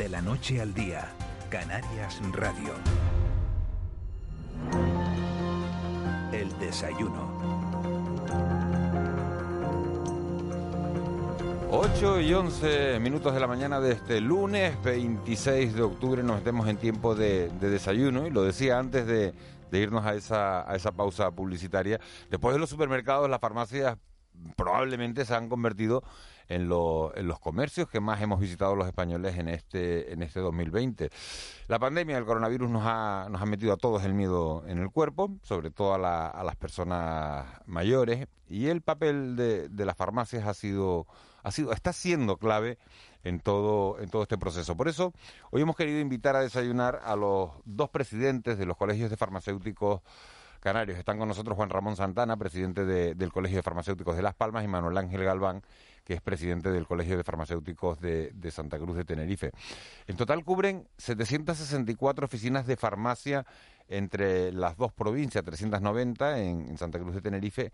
De la noche al día, Canarias Radio. El desayuno. 8 y 11 minutos de la mañana de este lunes 26 de octubre nos metemos en tiempo de, de desayuno y lo decía antes de, de irnos a esa, a esa pausa publicitaria. Después de los supermercados, las farmacias probablemente se han convertido en, lo- en los comercios que más hemos visitado los españoles en este, en este 2020. La pandemia del coronavirus nos ha, nos ha metido a todos el miedo en el cuerpo, sobre todo a, la- a las personas mayores, y el papel de, de las farmacias ha sido, ha sido, está siendo clave en todo, en todo este proceso. Por eso, hoy hemos querido invitar a desayunar a los dos presidentes de los colegios de farmacéuticos canarios. Están con nosotros Juan Ramón Santana, presidente de- del Colegio de Farmacéuticos de Las Palmas, y Manuel Ángel Galván, que es presidente del Colegio de Farmacéuticos de, Santa Cruz de Tenerife. En total cubren 764 oficinas de farmacia entre las dos provincias, 390 en, en Santa Cruz de Tenerife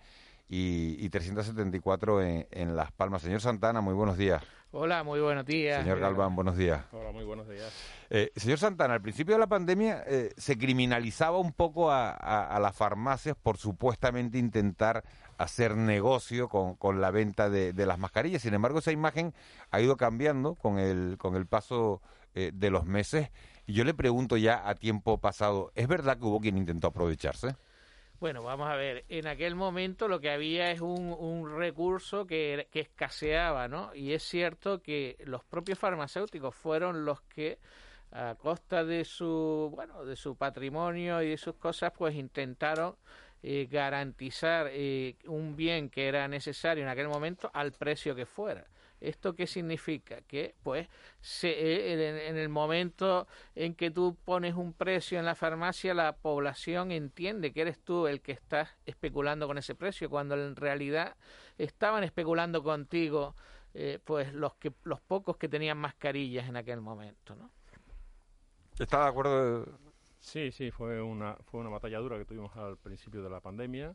y, y 374 en, en Las Palmas. Señor Santana, muy buenos días. Hola, muy buenos días. Señor Galván, buenos días. Hola, muy buenos días. Eh, señor Santana, al principio de la pandemia eh, se criminalizaba un poco a, a- a las farmacias por supuestamente intentar hacer negocio con, con la venta de, de las mascarillas. Sin embargo, esa imagen ha ido cambiando con el, con el paso eh, de los meses. Y yo le pregunto ya a tiempo pasado, ¿es verdad que hubo quien intentó aprovecharse? Bueno, vamos a ver, en aquel momento lo que había es un, un recurso que, que escaseaba, ¿no? Y es cierto que los propios farmacéuticos fueron los que a costa de su, bueno, de su patrimonio y de sus cosas, pues intentaron eh, garantizar eh, un bien que era necesario en aquel momento al precio que fuera. ¿Esto qué significa? Que, pues, se, eh, en, en el momento en que tú pones un precio en la farmacia, la población entiende que eres tú el que estás especulando con ese precio, cuando en realidad estaban especulando contigo, eh, pues, los, que, los pocos que tenían mascarillas en aquel momento, ¿no? ¿Está de acuerdo? Sí, sí, fue una, fue una batalla dura que tuvimos al principio de la pandemia,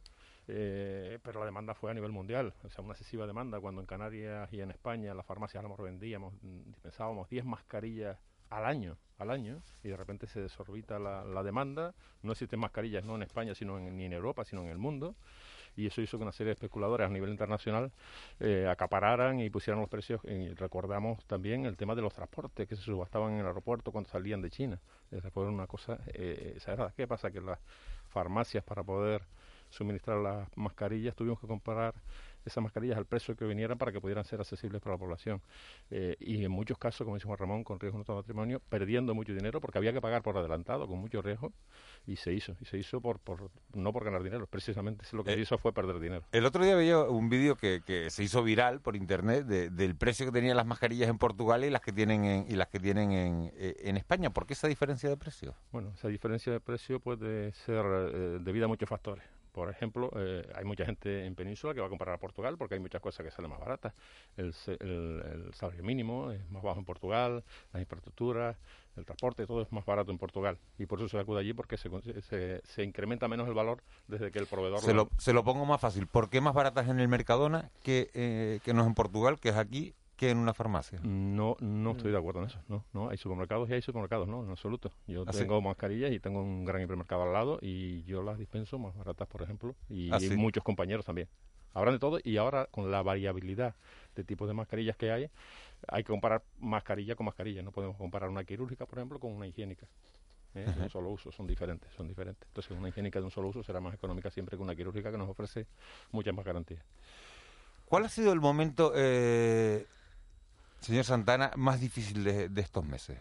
eh, pero la demanda fue a nivel mundial, o sea, una excesiva demanda cuando en Canarias y en España las farmacias mejor vendíamos, mm, dispensábamos 10 mascarillas al año, al año, y de repente se desorbita la, demanda, no existen mascarillas no en España, sino en, ni en Europa, sino en el mundo, y eso hizo que una serie de especuladores a nivel internacional eh, acapararan y pusieran los precios. Y recordamos también el tema de los transportes que se subastaban en el aeropuerto cuando salían de China. Esa fue una cosa eh, exagerada. ¿Qué pasa? Que las farmacias para poder suministrar las mascarillas tuvimos que comprar esas mascarillas al precio que vinieran para que pudieran ser accesibles para la población. Eh, y en muchos casos, como dice Juan Ramón, con riesgo de nuestro matrimonio, perdiendo mucho dinero porque había que pagar por adelantado, con mucho riesgo, y se hizo. Y se hizo por, por no por ganar dinero, precisamente lo que Eh, se hizo fue perder dinero. El otro día veía un vídeo que, que se hizo viral por internet de- del precio que tenían las mascarillas en Portugal y las que tienen en, y las que tienen en, eh, en España. ¿Por qué esa diferencia de precio? Bueno, esa diferencia de precio puede ser eh, debida a muchos factores. Por ejemplo, eh, hay mucha gente en Península que va a comprar a Portugal porque hay muchas cosas que salen más baratas. El, el- el salario mínimo es más bajo en Portugal, las infraestructuras, el transporte, todo es más barato en Portugal. Y por eso se acude allí porque se, se, se incrementa menos el valor desde que el proveedor... Se lo, se lo pongo más fácil. ¿Por qué más baratas en el Mercadona que, eh, que no es en Portugal, que es aquí, que en una farmacia? No, no estoy de acuerdo en eso. No, no, hay supermercados y hay supermercados, no, en absoluto. Yo ¿Ah, sí? tengo mascarillas y tengo un gran hipermercado al lado y yo las dispenso más baratas, por ejemplo, y ¿Ah, sí? muchos compañeros también. Habrán de todo y ahora con la variabilidad de tipos de mascarillas que hay, hay que comparar mascarilla con mascarilla. No podemos comparar una quirúrgica, por ejemplo, con una higiénica. ¿eh? De un solo uso, son diferentes, son diferentes. Entonces, una higiénica de un solo uso será más económica siempre que una quirúrgica que nos ofrece muchas más garantías. ¿Cuál ha sido el momento, eh, señor Santana, más difícil de, estos meses?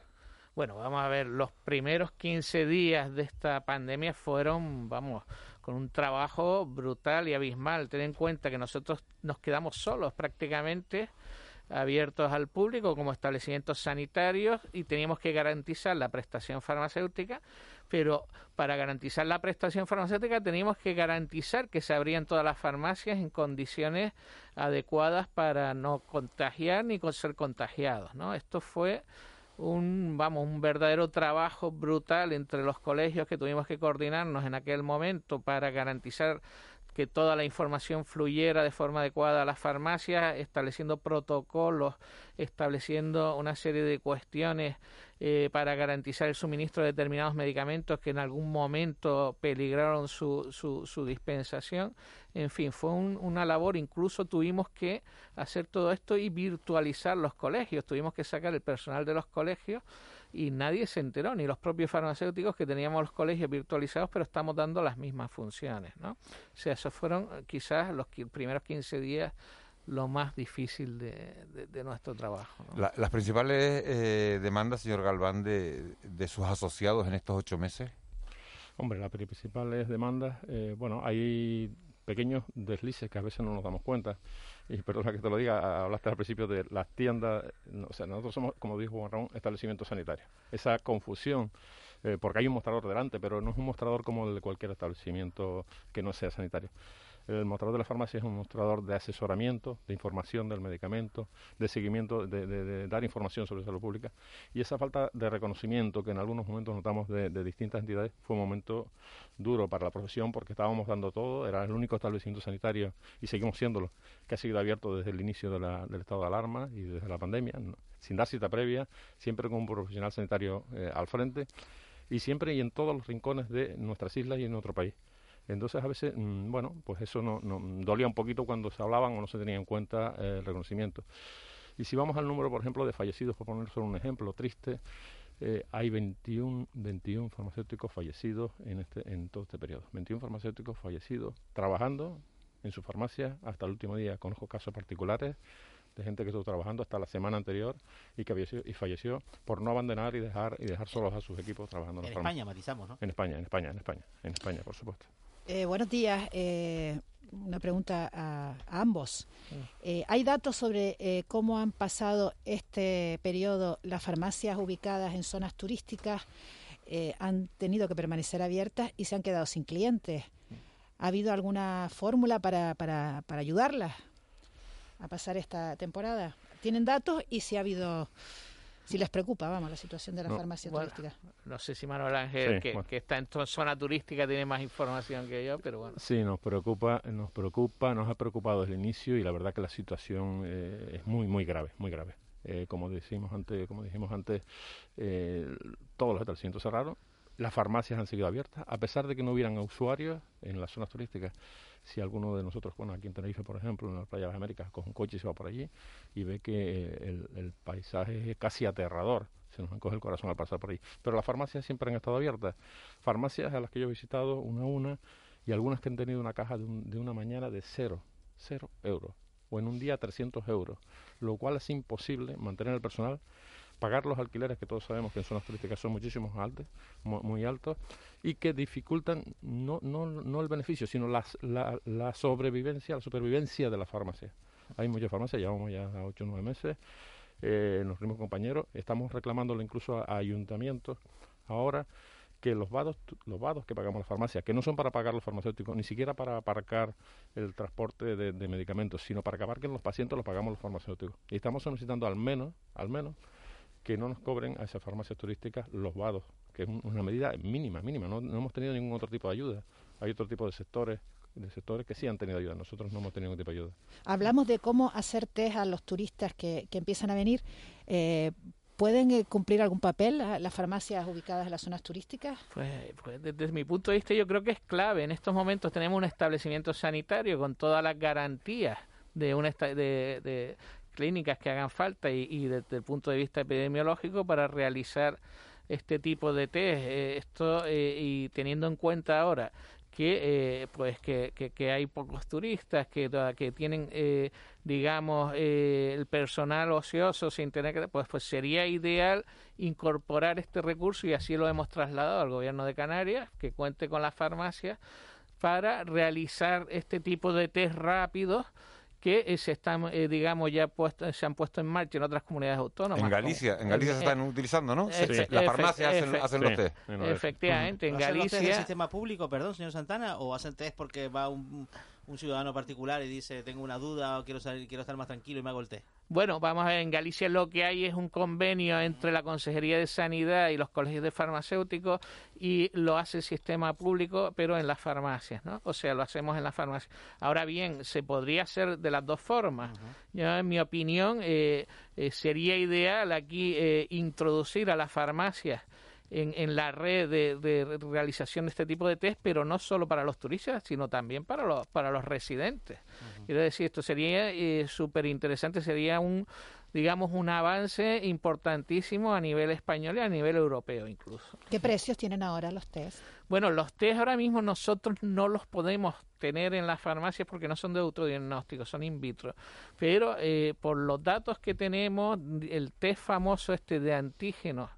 Bueno, vamos a ver, los primeros 15 días de esta pandemia fueron, vamos, con un trabajo brutal y abismal. Ten en cuenta que nosotros nos quedamos solos prácticamente, abiertos al público como establecimientos sanitarios y teníamos que garantizar la prestación farmacéutica, pero para garantizar la prestación farmacéutica teníamos que garantizar que se abrían todas las farmacias en condiciones adecuadas para no contagiar ni ser contagiados, ¿no? Esto fue un vamos un verdadero trabajo brutal entre los colegios que tuvimos que coordinarnos en aquel momento para garantizar que toda la información fluyera de forma adecuada a las farmacias, estableciendo protocolos estableciendo una serie de cuestiones eh, para garantizar el suministro de determinados medicamentos que en algún momento peligraron su, su, dispensación. En fin, fue una labor, incluso tuvimos que hacer todo esto y virtualizar los colegios, tuvimos que sacar el personal de los colegios y nadie se enteró, ni los propios farmacéuticos que teníamos los colegios virtualizados, pero estamos dando las mismas funciones, ¿no? O sea, esos fueron quizás los primeros 15 días lo más difícil de, de, nuestro trabajo. las principales eh, demandas, señor Galván, de, de, sus asociados en estos ocho meses. Hombre, las principales demandas, eh, bueno, hay pequeños deslices que a veces no nos damos cuenta y perdona que te lo diga, hablaste al principio de las tiendas, o sea, nosotros somos, como dijo Juan Ramón, establecimientos sanitarios. Esa confusión, eh, porque hay un mostrador delante, pero no es un mostrador como el de cualquier establecimiento que no sea sanitario. El mostrador de la farmacia es un mostrador de asesoramiento, de información del medicamento, de seguimiento, de, dar información sobre salud pública. Y esa falta de reconocimiento que en algunos momentos notamos de, distintas entidades fue un momento duro para la profesión porque estábamos dando todo, era el único establecimiento sanitario y seguimos siéndolo, que ha sido abierto desde el inicio del estado de alarma y desde la pandemia, sin dar cita previa, siempre con un profesional sanitario eh, al frente y siempre y en todos los rincones de nuestras islas y en nuestro país. Entonces a veces, mm, bueno, pues eso no, no, dolía un poquito cuando se hablaban o no se tenía en cuenta eh, el reconocimiento. Y si vamos al número, por ejemplo, de fallecidos, por poner solo un ejemplo triste, eh, hay 21, 21 farmacéuticos fallecidos en, este, en todo este periodo. 21 farmacéuticos fallecidos trabajando en su farmacia hasta el último día. Conozco casos particulares de gente que estuvo trabajando hasta la semana anterior y que falleció, y falleció por no abandonar y dejar y dejar solos a sus equipos trabajando en, en España, matizamos, ¿no? En España, en España, en España, en España, por supuesto. Eh, buenos días. Eh, una pregunta a, ambos. Eh, ¿Hay datos sobre cómo han pasado este periodo las farmacias ubicadas en zonas turísticas? ¿Han tenido que permanecer abiertas y se han quedado sin clientes? ¿Ha habido alguna fórmula para, para, para ayudarlas a pasar esta temporada? ¿Tienen datos y si ha habido si les preocupa, vamos, la situación de la farmacia turística. No sé si Manuel Ángel, que, está en zona turística, tiene más información que yo, pero bueno. Sí, nos preocupa, nos preocupa, nos ha preocupado desde el inicio y la verdad que la situación eh, es muy, muy grave, muy grave. Eh, como decimos antes, como dijimos antes, eh, todos los establecimientos cerraron, las farmacias han seguido abiertas, a pesar de que no hubieran usuarios en las zonas turísticas si alguno de nosotros, bueno, aquí en Tenerife, por ejemplo, en la playa de las Américas, coge un coche y se va por allí y ve que el, el paisaje es casi aterrador, se nos encoge el corazón al pasar por ahí. Pero las farmacias siempre han estado abiertas. Farmacias a las que yo he visitado una a una y algunas que han tenido una caja de, de una mañana de cero, cero euros, o en un día 300 euros, lo cual es imposible mantener el personal pagar los alquileres que todos sabemos que en zonas turísticas son muchísimos altos, muy altos y que dificultan no, no, no el beneficio, sino la, la, sobrevivencia, la supervivencia de la farmacia. Hay muchas farmacias, llevamos ya 8 o 9 meses, eh, nos rimos compañeros, estamos reclamándolo incluso a, ayuntamientos ahora que los vados, los vados que pagamos las farmacias, que no son para pagar los farmacéuticos, ni siquiera para aparcar el transporte de, de medicamentos, sino para que abarquen los pacientes, los pagamos los farmacéuticos. Y estamos solicitando al menos, al menos, que no nos cobren a esas farmacias turísticas los vados, que es una medida mínima, mínima. No, hemos tenido ningún otro tipo de ayuda. Hay otro tipo de sectores de sectores que sí han tenido ayuda. Nosotros no hemos tenido ningún tipo de ayuda. Hablamos de cómo hacer test a los turistas que, que empiezan a venir. Eh, ¿Pueden eh, cumplir algún papel las farmacias ubicadas en las zonas turísticas? Pues, pues, desde mi punto de vista yo creo que es clave. En estos momentos tenemos un establecimiento sanitario con todas las garantías de, una, de, de clínicas que hagan falta y, desde el punto de vista epidemiológico para realizar este tipo de test. Eh, esto eh, y teniendo en cuenta ahora que eh, pues que, que, hay pocos turistas que, que tienen digamos el personal ocioso sin tener que pues pues sería ideal incorporar este recurso y así lo hemos trasladado al gobierno de Canarias que cuente con la farmacia para realizar este tipo de test rápidos que eh, se están, eh, digamos, ya puesto, se han puesto en marcha en otras comunidades autónomas. En Galicia, en Galicia se están utilizando, ¿no? Las farmacias hacen, los test. Efectivamente, en Galicia. ¿Hacen el sistema público, perdón, señor Santana, o hacen test porque va un, un ciudadano particular y dice, tengo una duda o quiero, salir, quiero estar más tranquilo y me hago el test? Bueno, vamos a ver, en Galicia lo que hay es un convenio entre la Consejería de Sanidad y los colegios de farmacéuticos y lo hace el sistema público, pero en las farmacias, ¿no? O sea, lo hacemos en las farmacias. Ahora bien, se podría hacer de las dos formas. Yo, en mi opinión, eh, eh, sería ideal aquí eh, introducir a las farmacias en, en la red de, de realización de este tipo de test, pero no solo para los turistas, sino también para los, para los residentes. Quiero decir, esto sería eh, súper interesante, sería un, digamos, un avance importantísimo a nivel español y a nivel europeo incluso. ¿Qué precios tienen ahora los test? Bueno, los test ahora mismo nosotros no los podemos tener en las farmacias porque no son de autodiagnóstico, son in vitro. Pero eh, por los datos que tenemos, el test famoso este de antígenos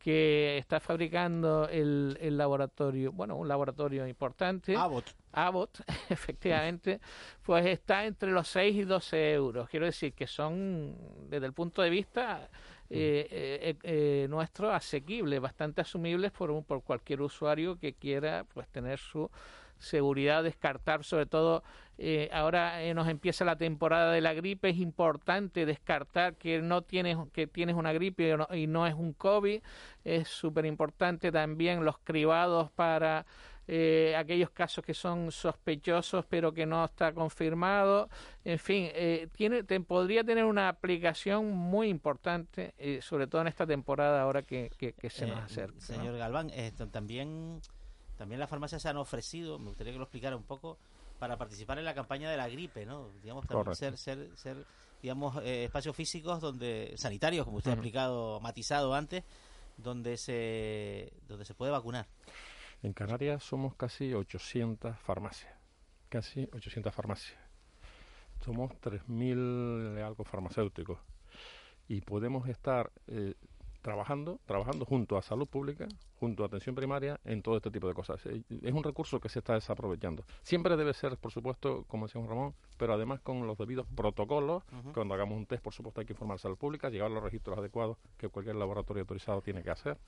que está fabricando el, el laboratorio, bueno, un laboratorio importante. Abbott. Abbott, efectivamente, pues está entre los 6 y 12 euros. Quiero decir que son, desde el punto de vista eh, eh, eh, nuestro, asequibles, bastante asumibles por, un, por cualquier usuario que quiera pues tener su seguridad, descartar sobre todo eh, ahora eh, nos empieza la temporada de la gripe, es importante descartar que no tienes que tienes una gripe y no, y no es un COVID, es súper importante también los cribados para eh, aquellos casos que son sospechosos pero que no está confirmado, en fin, eh, tiene te, podría tener una aplicación muy importante, eh, sobre todo en esta temporada ahora que, que, que se nos acerca. ¿no? Señor Galván, esto también, también las farmacias se han ofrecido, me gustaría que lo explicara un poco, para participar en la campaña de la gripe, ¿no? Digamos, también ser, ser, ser, digamos, eh, espacios físicos donde, sanitarios, como usted ha explicado, matizado antes, donde se, donde se puede vacunar. En Canarias somos casi 800 farmacias. Casi 800 farmacias. Somos 3.000 y algo farmacéuticos. Y podemos estar eh, trabajando, trabajando junto a salud pública, junto a atención primaria, en todo este tipo de cosas. Es un recurso que se está desaprovechando. Siempre debe ser, por supuesto, como decía Ramón, pero además con los debidos protocolos. Cuando hagamos un test, por supuesto, hay que informar a salud pública, llevar los registros adecuados que cualquier laboratorio autorizado tiene que hacer.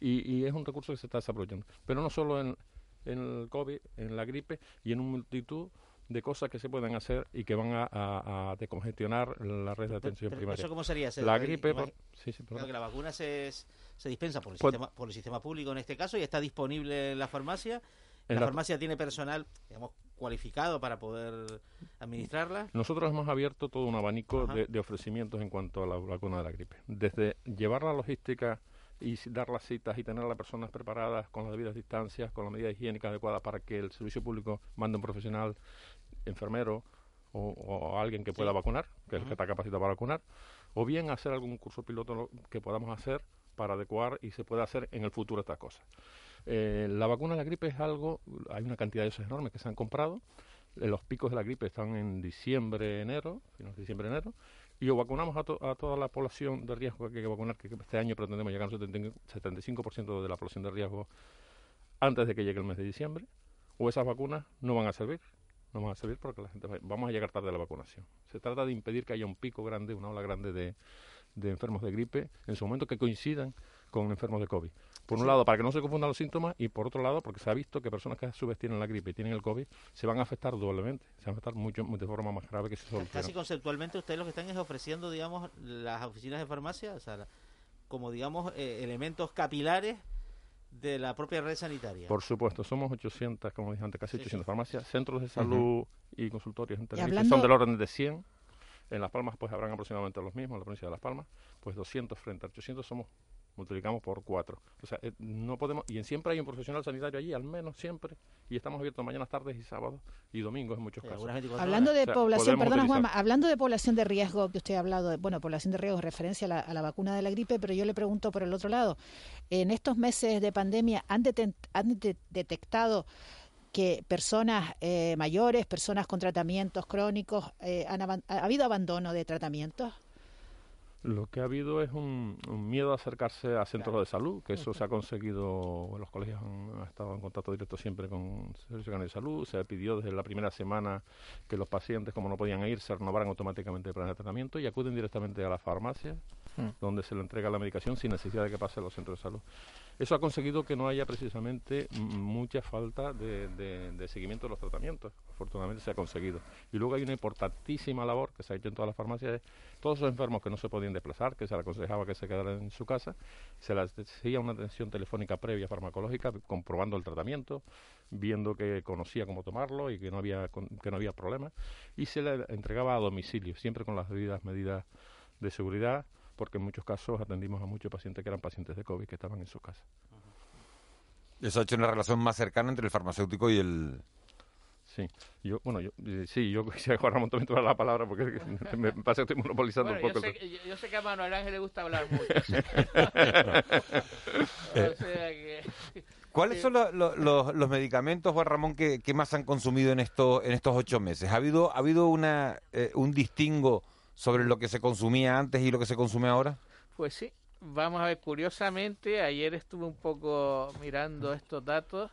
Y, y es un recurso que se está desarrollando. Pero no solo en, en el COVID, en la gripe y en una multitud de cosas que se pueden hacer y que van a, a- a decongestionar la red de atención Pero, primaria. ¿Eso cómo sería? Se- La gripe, por- sí, sí, Claro que la vacuna se, se dispensa por el, Pues- sistema, por el sistema público en este caso y está disponible en la farmacia. En La, la- farmacia tiene personal, digamos, cualificado para poder administrarla. Nosotros hemos abierto todo un abanico de, de ofrecimientos en cuanto a la vacuna de la gripe. Desde llevar la logística y dar las citas y tener a las personas preparadas con las debidas distancias, con las medidas higiénicas adecuadas para que el servicio público mande un profesional, enfermero o, o alguien que pueda vacunar, que es el Ujú. que está capacitado para vacunar, o bien hacer algún curso piloto lo- que podamos hacer para adecuar y se pueda hacer en el futuro estas cosas. Eh, la vacuna de la gripe es algo, hay una cantidad de dosis enormes que se han comprado, eh, los picos de la gripe están en diciembre, enero, finales de diciembre, enero, y o vacunamos a, to- a toda la población de riesgo que hay que vacunar, que este año pretendemos llegar a un 75 75% de la población de riesgo antes de que llegue el mes de diciembre, o esas vacunas no van a servir, no van a servir porque la gente va- vamos a llegar tarde a la vacunación. Se trata de impedir que haya un pico grande, una ola grande de, de enfermos de gripe en su momento que coincidan con enfermos de COVID. Por un lado, para que no se confundan los síntomas, y por otro lado, porque se ha visto que personas que a su vez tienen la gripe y tienen el COVID se van a afectar doblemente, se van a afectar mucho de forma más grave que si solo Casi conceptualmente ustedes lo que están es ofreciendo, digamos, las oficinas de farmacia, o sea, como, digamos, eh, elementos capilares de la propia red sanitaria. Por supuesto, somos 800, como dije antes, casi Sí, 800 sí. farmacias, centros de salud y consultorios en Tenerife hablando- son del orden de 100. En Las Palmas pues habrán aproximadamente los mismos, en la provincia de Las Palmas, pues 200 frente a 800 somos multiplicamos por 4. O sea, eh, no podemos y siempre hay un profesional sanitario allí, al menos siempre, y estamos abiertos mañanas, tardes y sábados y domingos en muchos Sí, casos. algunas 24 Hablando de O sea, población, perdona. Juanma, hablando de población de riesgo, que usted ha hablado, de, bueno, población de riesgo, referencia a la, a la vacuna de la gripe, pero yo le pregunto por el otro lado, en estos meses de pandemia, ¿han, deten- han de- detectado que personas eh, mayores, personas con tratamientos crónicos, eh, han ha habido abandono de tratamientos? Lo que ha habido es un, un miedo a acercarse a centros de salud, que eso se ha conseguido, los colegios han, han estado en contacto directo siempre con el Servicio Canario de Salud, se pidió desde la primera semana que los pacientes, como no podían ir, se renovaran automáticamente el plan de tratamiento y acuden directamente a la farmacia mm. donde se le entrega la medicación sin necesidad de que pase a los centros de salud. Eso ha conseguido que no haya precisamente mucha falta de, seguimiento de los tratamientos. Afortunadamente se ha conseguido. Y luego hay una importantísima labor que se ha hecho en todas las farmacias. Todos los enfermos que no se podían desplazar, que se les aconsejaba que se quedaran en su casa, se les hacía una atención telefónica previa farmacológica, comprobando el tratamiento, viendo que conocía cómo tomarlo y que no había, que no había problema. Y se le entregaba a domicilio, siempre con las debidas medidas de seguridad porque en muchos casos atendimos a muchos pacientes que eran pacientes de COVID que estaban en su casa. Eso ha hecho una relación más cercana entre el farmacéutico y el... Sí, yo, bueno, yo, eh, sí, yo quisiera Juan Ramón también la palabra porque me pasa que estoy monopolizando un poco. Yo sé, yo, sé, que a Manuel Ángel le gusta hablar mucho. ¿Cuáles son los medicamentos, Juan Ramón, que, más han consumido en, esto, en estos ocho meses? ¿Ha habido, ha habido una, eh, un distingo sobre lo que se consumía antes y lo que se consume ahora? Pues sí, vamos a ver, curiosamente, ayer estuve un poco mirando estos datos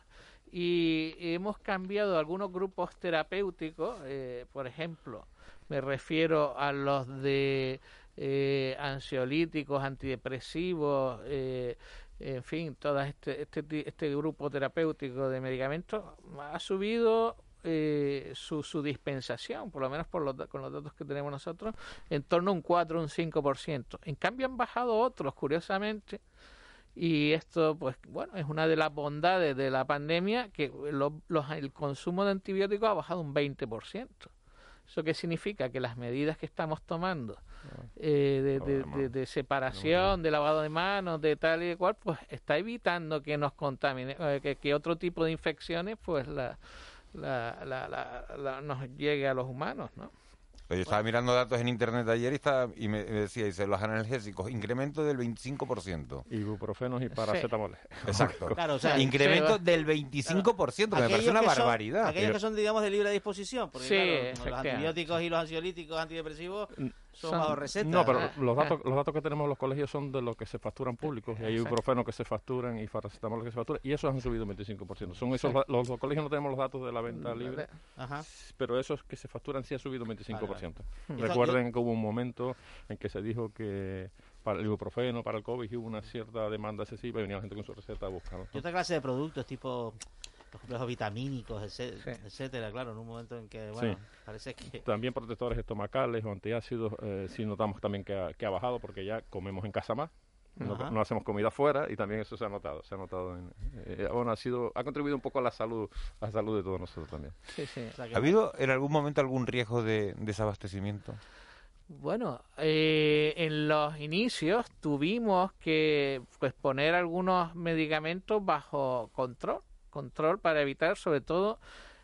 y hemos cambiado algunos grupos terapéuticos, eh, por ejemplo, me refiero a los de eh, ansiolíticos, antidepresivos, eh, en fin, todo este, este, este grupo terapéutico de medicamentos ha subido eh, su, su, dispensación, por lo menos por los, con los datos que tenemos nosotros, en torno a un 4 o un 5%. En cambio han bajado otros, curiosamente, y esto, pues bueno, es una de las bondades de la pandemia, que el consumo de antibióticos ha bajado un 20%. ¿Eso qué significa? Que las medidas que estamos tomando ah. eh, de, separación, de lavado de manos, de tal y de cual, pues está evitando que nos contamine, eh, que, que otro tipo de infecciones, pues la la, la, la, nos llegue a los humanos, ¿no? Yo estaba mirando datos en internet ayer y, estaba, y me decía, dice, los analgésicos, incremento del 25%. Ibuprofenos y paracetamol. Exacto. Claro, o sea, incremento del 25%, que me parece una barbaridad. aquellos que son, digamos, de libre disposición, porque los antibióticos y los ansiolíticos antidepresivos no, pero ah. los datos, los datos que tenemos en los colegios son de los que se facturan públicos. Y hay ibuprofeno que se facturan y paracetamol que se facturan. Y esos han subido un 25%. Son esos, los, colegios no tenemos los datos de la venta libre. Pero esos que se facturan sí han subido un 25%. Recuerden que hubo un momento en que se dijo que para el ibuprofeno, para el COVID, hubo una cierta demanda excesiva y venía la gente con su receta a buscar. ¿Y otra clase de productos tipo los complejos vitamínicos, etcétera, claro, en un momento en que, bueno, parece que... También protectores estomacales o antiácidos, eh, sí notamos también que ha, que ha bajado porque ya comemos en casa más. No, hacemos comida fuera y también eso se ha notado se ha notado eh, bueno ha sido ha contribuido un poco a la salud a la salud de todos nosotros también. Ha habido en algún momento algún riesgo de desabastecimiento bueno, eh, en los inicios tuvimos que pues poner algunos medicamentos bajo control control para evitar sobre todo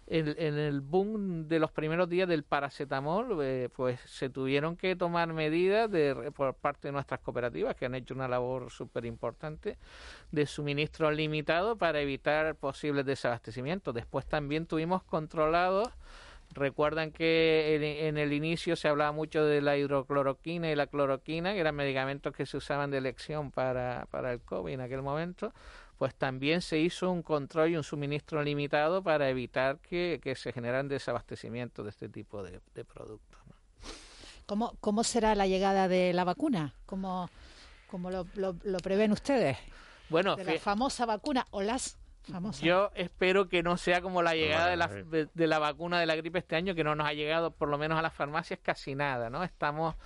en, el boom de los primeros días del paracetamol, eh, pues se tuvieron que tomar medidas de, por parte de nuestras cooperativas que han hecho una labor súper importante de suministro limitado para evitar posibles desabastecimientos. Después también tuvimos controlados Recuerdan que en, el inicio se hablaba mucho de la hidrocloroquina y la cloroquina, que eran medicamentos que se usaban de elección para, para el COVID en aquel momento pues también se hizo un control y un suministro limitado para evitar que, se generan desabastecimientos de este tipo de, productos. ¿Cómo, ¿Cómo será la llegada de la vacuna? ¿Cómo, cómo lo, lo, prevén ustedes? Bueno, de la famosa vacuna o las famosas. Yo espero que no sea como la llegada de la, de la vacuna de la gripe este año, que no nos ha llegado por lo menos a las farmacias casi nada, ¿no? Estamos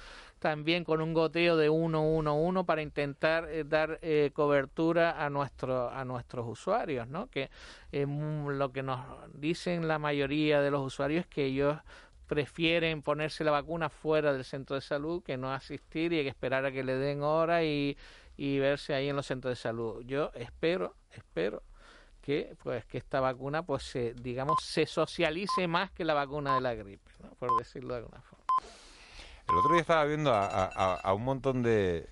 también con un goteo de 1-1-1 para intentar eh, dar eh, cobertura a nuestro a nuestros usuarios, ¿no? Que eh, lo que nos dicen la mayoría de los usuarios es que ellos prefieren ponerse la vacuna fuera del centro de salud que no asistir y esperar a que le den hora y, y verse ahí en los centros de salud. Yo espero, espero que pues que esta vacuna pues se, digamos se socialice más que la vacuna de la gripe, ¿no? por decirlo de alguna forma. El otro día estaba viendo a, un montón de,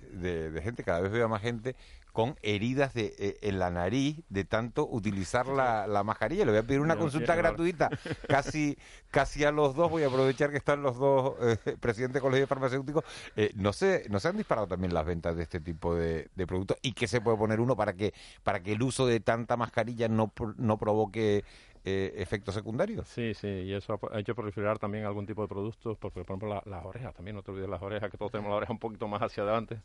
gente, cada vez veo a más gente con heridas de, eh, en la nariz de tanto utilizar la, mascarilla. Le voy a pedir una consulta gratuita casi casi a los dos. Voy a aprovechar que están los dos eh, presidentes del Colegio Farmacéutico. Eh, no sé, ¿no se han disparado también las ventas de este tipo de, productos? ¿Y qué se puede poner uno para que para que el uso de tanta mascarilla no, no provoque eh, efectos secundarios. Sí, sí, y eso ha, hecho proliferar también algún tipo de productos, porque por ejemplo las orejas, también no te olvides las orejas, que todos tenemos la oreja un poquito más hacia adelante,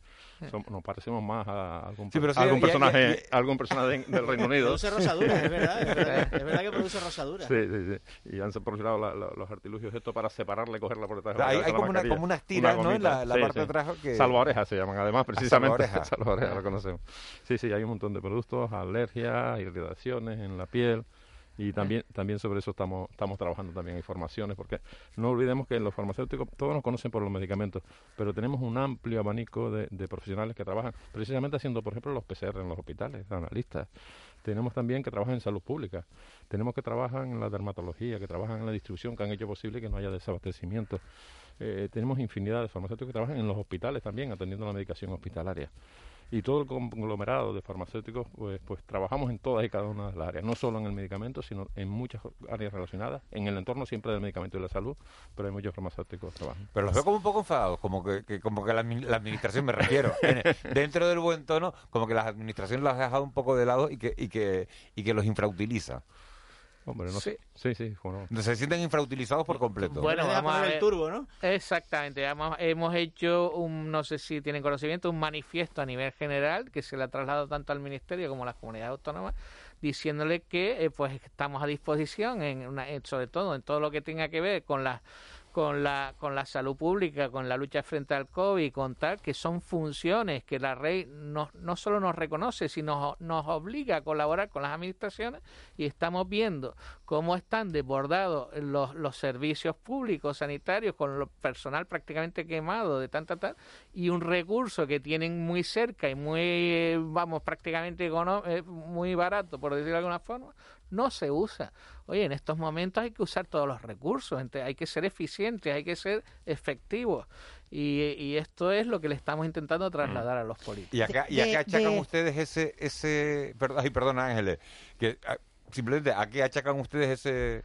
nos parecemos más a algún, algún personaje, algún personaje del Reino Unido. Produce rosaduras, es verdad, es verdad, que produce rosaduras. Sí, sí, sí, y han proliferado los artilugios esto para separarle, cogerla por detrás. hay, como, una, como unas tiras, ¿no? En la, parte de atrás que... Salvo orejas se llaman, además, precisamente. Salvo orejas, lo conocemos. Sí, sí, hay un montón de productos, alergias, irritaciones en la piel y también también sobre eso estamos estamos trabajando también. Informaciones porque no olvidemos que los farmacéuticos todos nos conocen por los medicamentos pero tenemos un amplio abanico de, profesionales que trabajan precisamente haciendo por ejemplo los PCR en los hospitales analistas. Tenemos también que trabajan en salud pública. Tenemos que trabajan en la dermatología que trabajan en la distribución que han hecho posible que no haya desabastecimiento. Eh, tenemos infinidad de farmacéuticos que trabajan en los hospitales también atendiendo la medicación hospitalaria y todo el conglomerado de farmacéuticos, pues, pues trabajamos en todas y cada una de las áreas, no solo en el medicamento, sino en muchas áreas relacionadas, en el entorno siempre del medicamento y de la salud, pero hay muchos farmacéuticos que trabajan. Pero los veo como un poco enfadados, como que, como que la, administración, me refiero, dentro del buen tono, como que la administración los ha dejado un poco de lado y que, y que, y que los infrautiliza. Hombre, no sé. Sí, sí. Se sienten infrautilizados por completo. Bueno, vamos a ver el turbo, ¿no? Exactamente. hemos hecho un, no sé si tienen conocimiento, un manifiesto a nivel general que se le ha trasladado tanto al Ministerio como a las comunidades autónomas diciéndole que eh, pues estamos a disposición en una, sobre todo en todo lo que tenga que ver con las con la, con la salud pública, con la lucha frente al COVID, con tal, que son funciones que la ley no, no solo nos reconoce, sino nos obliga a colaborar con las administraciones y estamos viendo cómo están desbordados los, los servicios públicos sanitarios con el personal prácticamente quemado de tanta tal y un recurso que tienen muy cerca y muy, vamos, prácticamente eh, muy barato, por decirlo de alguna forma, no se usa. Oye, en estos momentos hay que usar todos los recursos, hay que ser eficientes, hay que ser efectivos. Y, esto es lo que le estamos intentando trasladar a los políticos. Y acá, y acá achacan ustedes ese, ese, perdón, ay, perdón Ángeles, que ah, simplemente a qué achacan ustedes ese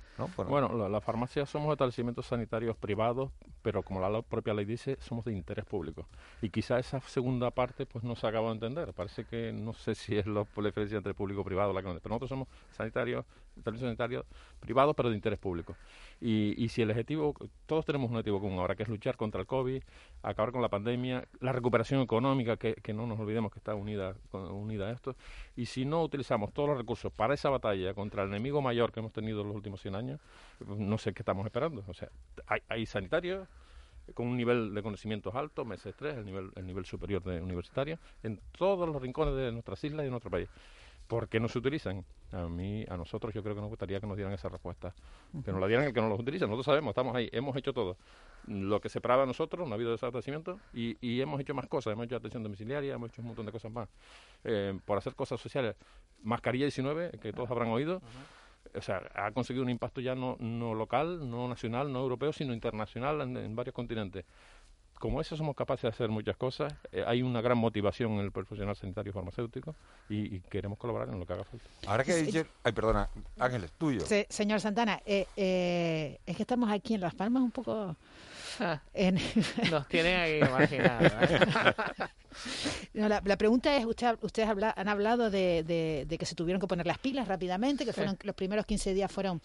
bueno, la, farmacia somos establecimientos sanitarios privados pero como la propia ley dice somos de interés público. Y quizá esa segunda parte pues no se acaba de entender. Parece que no sé si es la, diferencia entre público y privado la que pero nosotros somos sanitarios servicios sanitarios privados pero de interés público y, y si el objetivo todos tenemos un objetivo común ahora que es luchar contra el covid acabar con la pandemia la recuperación económica que, que no nos olvidemos que está unida unida a esto y si no utilizamos todos los recursos para esa batalla contra el enemigo mayor que hemos tenido en los últimos 100 años, no sé qué estamos esperando. O sea, hay, hay sanitarios con un nivel de conocimientos alto, meses 3, el nivel, el nivel superior de universitario, en todos los rincones de nuestras islas y de nuestro país. ¿Por qué no se utilizan? A mí, a nosotros, yo creo que nos gustaría que nos dieran esa respuesta. Que nos la dieran el que no los utiliza. Nosotros sabemos, estamos ahí, hemos hecho todo. Lo que separaba a nosotros, no ha habido desabastecimiento, y, y hemos hecho más cosas. Hemos hecho atención domiciliaria, hemos hecho un montón de cosas más. Eh, por hacer cosas sociales. Mascarilla 19, que todos habrán oído. O sea, ha conseguido un impacto ya no, no local, no nacional, no europeo, sino internacional en varios continentes como eso somos capaces de hacer muchas cosas, eh, hay una gran motivación en el profesional sanitario farmacéutico y, queremos colaborar en lo que haga falta. Ahora que dice, ay, perdona, Ángeles, tuyo. señor Santana, eh, eh, es que estamos aquí en Las Palmas un poco... Ah, nos tienen ahí imaginados. la, pregunta es, usted, ustedes han hablado de, de, que se tuvieron que poner las pilas rápidamente, que fueron los primeros 15 días fueron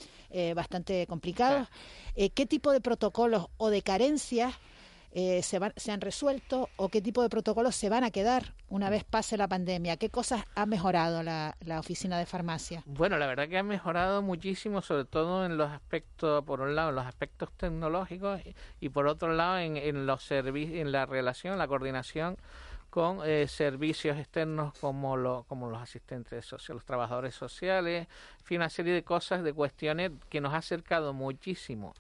bastante complicados. ¿Qué tipo de protocolos o de carencias eh, se, se han resuelto o qué tipo de protocolos se van a quedar una vez pase la pandemia? ¿Qué cosas ha mejorado la, oficina de farmacia? Bueno, la verdad que ha mejorado muchísimo, sobre todo en los aspectos, por un lado, en los aspectos tecnológicos y, por otro lado en, en los servicios, en la relación, la coordinación con eh, servicios externos como, lo, como los asistentes sociales, los trabajadores sociales, en fin, una serie de cosas, de cuestiones que nos ha acercado muchísimo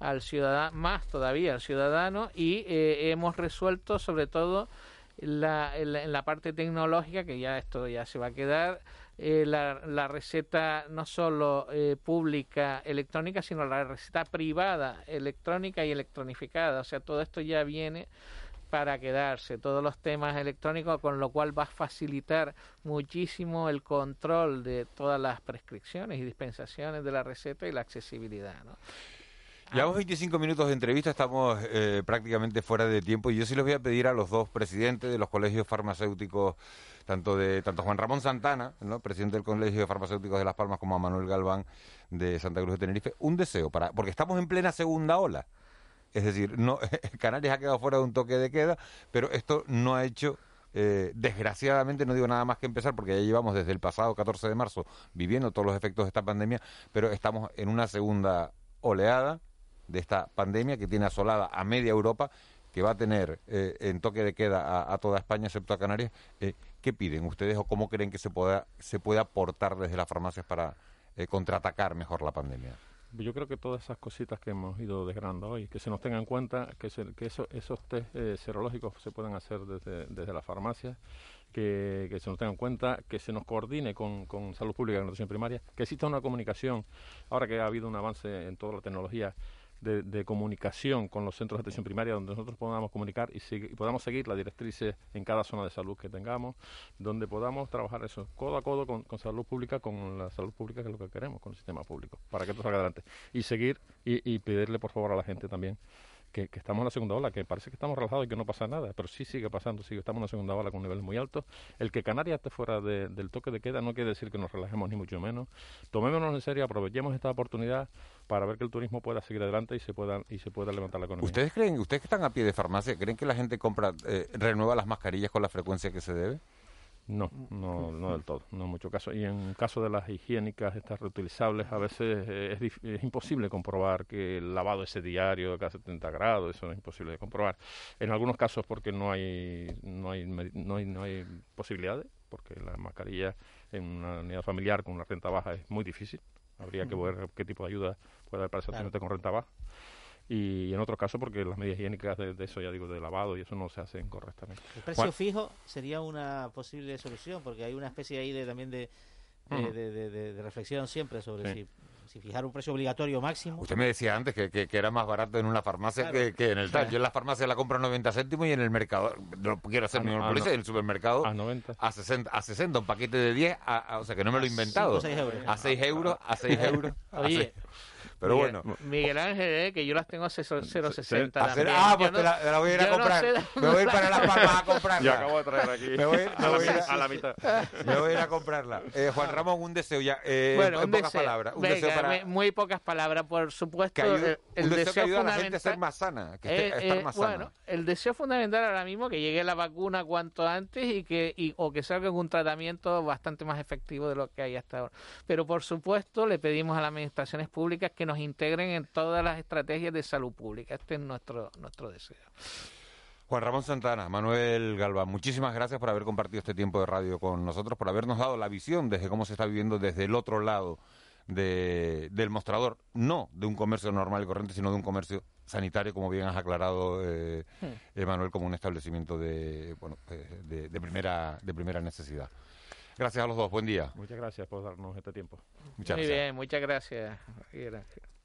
al ciudadano, más todavía al ciudadano, y eh, hemos resuelto sobre todo la, en, la, parte tecnológica, que ya esto ya se va a quedar, eh, la, la, receta no solo eh, pública electrónica, sino la receta privada electrónica y electronificada. O sea, todo esto ya viene para quedarse, todos los temas electrónicos, con lo cual va a facilitar muchísimo el control de todas las prescripciones y dispensaciones de la receta y la accesibilidad. ¿no? Llevamos 25 minutos de entrevista, estamos eh, prácticamente fuera de tiempo y yo sí les voy a pedir a los dos presidentes de los colegios farmacéuticos, tanto de tanto Juan Ramón Santana, ¿no? presidente del Colegio de Farmacéuticos de Las Palmas, como a Manuel Galván de Santa Cruz de Tenerife, un deseo para porque estamos en plena segunda ola. Es decir, no Canarias ha quedado fuera de un toque de queda, pero esto no ha hecho eh, desgraciadamente no digo nada más que empezar porque ya llevamos desde el pasado 14 de marzo viviendo todos los efectos de esta pandemia, pero estamos en una segunda oleada de esta pandemia que tiene asolada a media Europa, que va a tener eh, en toque de queda a, toda España, excepto a Canarias. Eh, ¿Qué piden ustedes o cómo creen que se pueda, se puede aportar desde las farmacias para contraatacar mejor la pandemia? Yo creo que todas esas cositas que hemos ido desgranando hoy, que se nos tenga en cuenta que, que esos test eh, serológicos se puedan hacer desde, desde la farmacia, que, se nos tenga en cuenta, que se nos coordine con, con salud pública y nutrición primaria, que exista una comunicación, ahora que ha habido un avance en toda la tecnología, de, comunicación con los centros de atención primaria donde nosotros podamos comunicar y, podamos seguir las directrices en cada zona de salud que tengamos, donde podamos trabajar eso codo a codo con, salud pública, con la salud pública que es lo que queremos, con el sistema público, para que esto salga adelante. Y seguir y, y pedirle por favor a la gente también que, estamos en la segunda ola, que parece que estamos relajados y que no pasa nada, pero sí sigue pasando, sigue, estamos en la segunda ola con niveles muy altos. El que Canarias esté fuera del toque de queda no quiere decir que nos relajemos ni mucho menos. Tomémonos en serio, aprovechemos esta oportunidad para ver que el turismo pueda seguir adelante y se pueda y se pueda levantar la economía. ¿Ustedes creen, ustedes que están a pie de farmacia, creen que la gente compra, eh, renueva las mascarillas con la frecuencia que se debe? No, no, no del todo, no en muchos casos. Y en caso de las higiénicas, estas reutilizables, a veces eh, es, imposible comprobar que el lavado ese diario de cada 70 grados, eso es imposible de comprobar. En algunos casos porque no hay, no hay, no hay, no hay posibilidades, porque la mascarilla en una unidad familiar con una renta baja es muy difícil. Habría que ver qué tipo de ayuda puede haber para ese con renta baja y en otros casos porque las medidas higiénicas de, eso, ya digo, de lavado y eso no se hacen correctamente. El precio fijo sería una posible solución porque hay una especie ahí de también de, de, reflexión siempre sobre si si fijar un precio obligatorio máximo. Usted me decía antes que, que, era más barato en una farmacia que, en el tal. Yo en la farmacia la compro a 90 céntimos y en el mercado, no quiero hacer ningún policía, en el supermercado a 90. A 60, a 60 un paquete de 10, o sea que no me lo he inventado. A 6 euros. A 6 euros, a 6 euros. Oye, pero bueno. Miguel Ángel, eh, que yo las tengo a 0,60. Ah, pues te la, voy a ir a comprar. me voy a ir para Las Palmas a comprarla. Yo acabo de traer aquí. Me voy, me voy a, la mitad. Me voy a ir a comprarla. Eh, Juan Ramón, un deseo ya. Eh, bueno, en pocas palabras. Un deseo para... Muy pocas palabras, por supuesto. el, un deseo, que ayuda a la gente a ser más sana. Que eh, estar más bueno, sana. el deseo fundamental ahora mismo que llegue la vacuna cuanto antes y que y, o que salga un tratamiento bastante más efectivo de lo que hay hasta ahora. Pero por supuesto le pedimos a las administraciones públicas que nos integren en todas las estrategias de salud pública. Este es nuestro, nuestro deseo. Juan Ramón Santana, Manuel Galván, muchísimas gracias por haber compartido este tiempo de radio con nosotros, por habernos dado la visión desde cómo se está viviendo desde el otro lado del mostrador, no de un comercio normal y corriente, sino de un comercio sanitario, como bien has aclarado, eh, hmm. Manuel, como un establecimiento de, bueno, eh, de, primera, de primera necesidad. Gracias a los dos, buen día. Muchas gracias por darnos este tiempo. Muchas Muy bien, muchas gracias.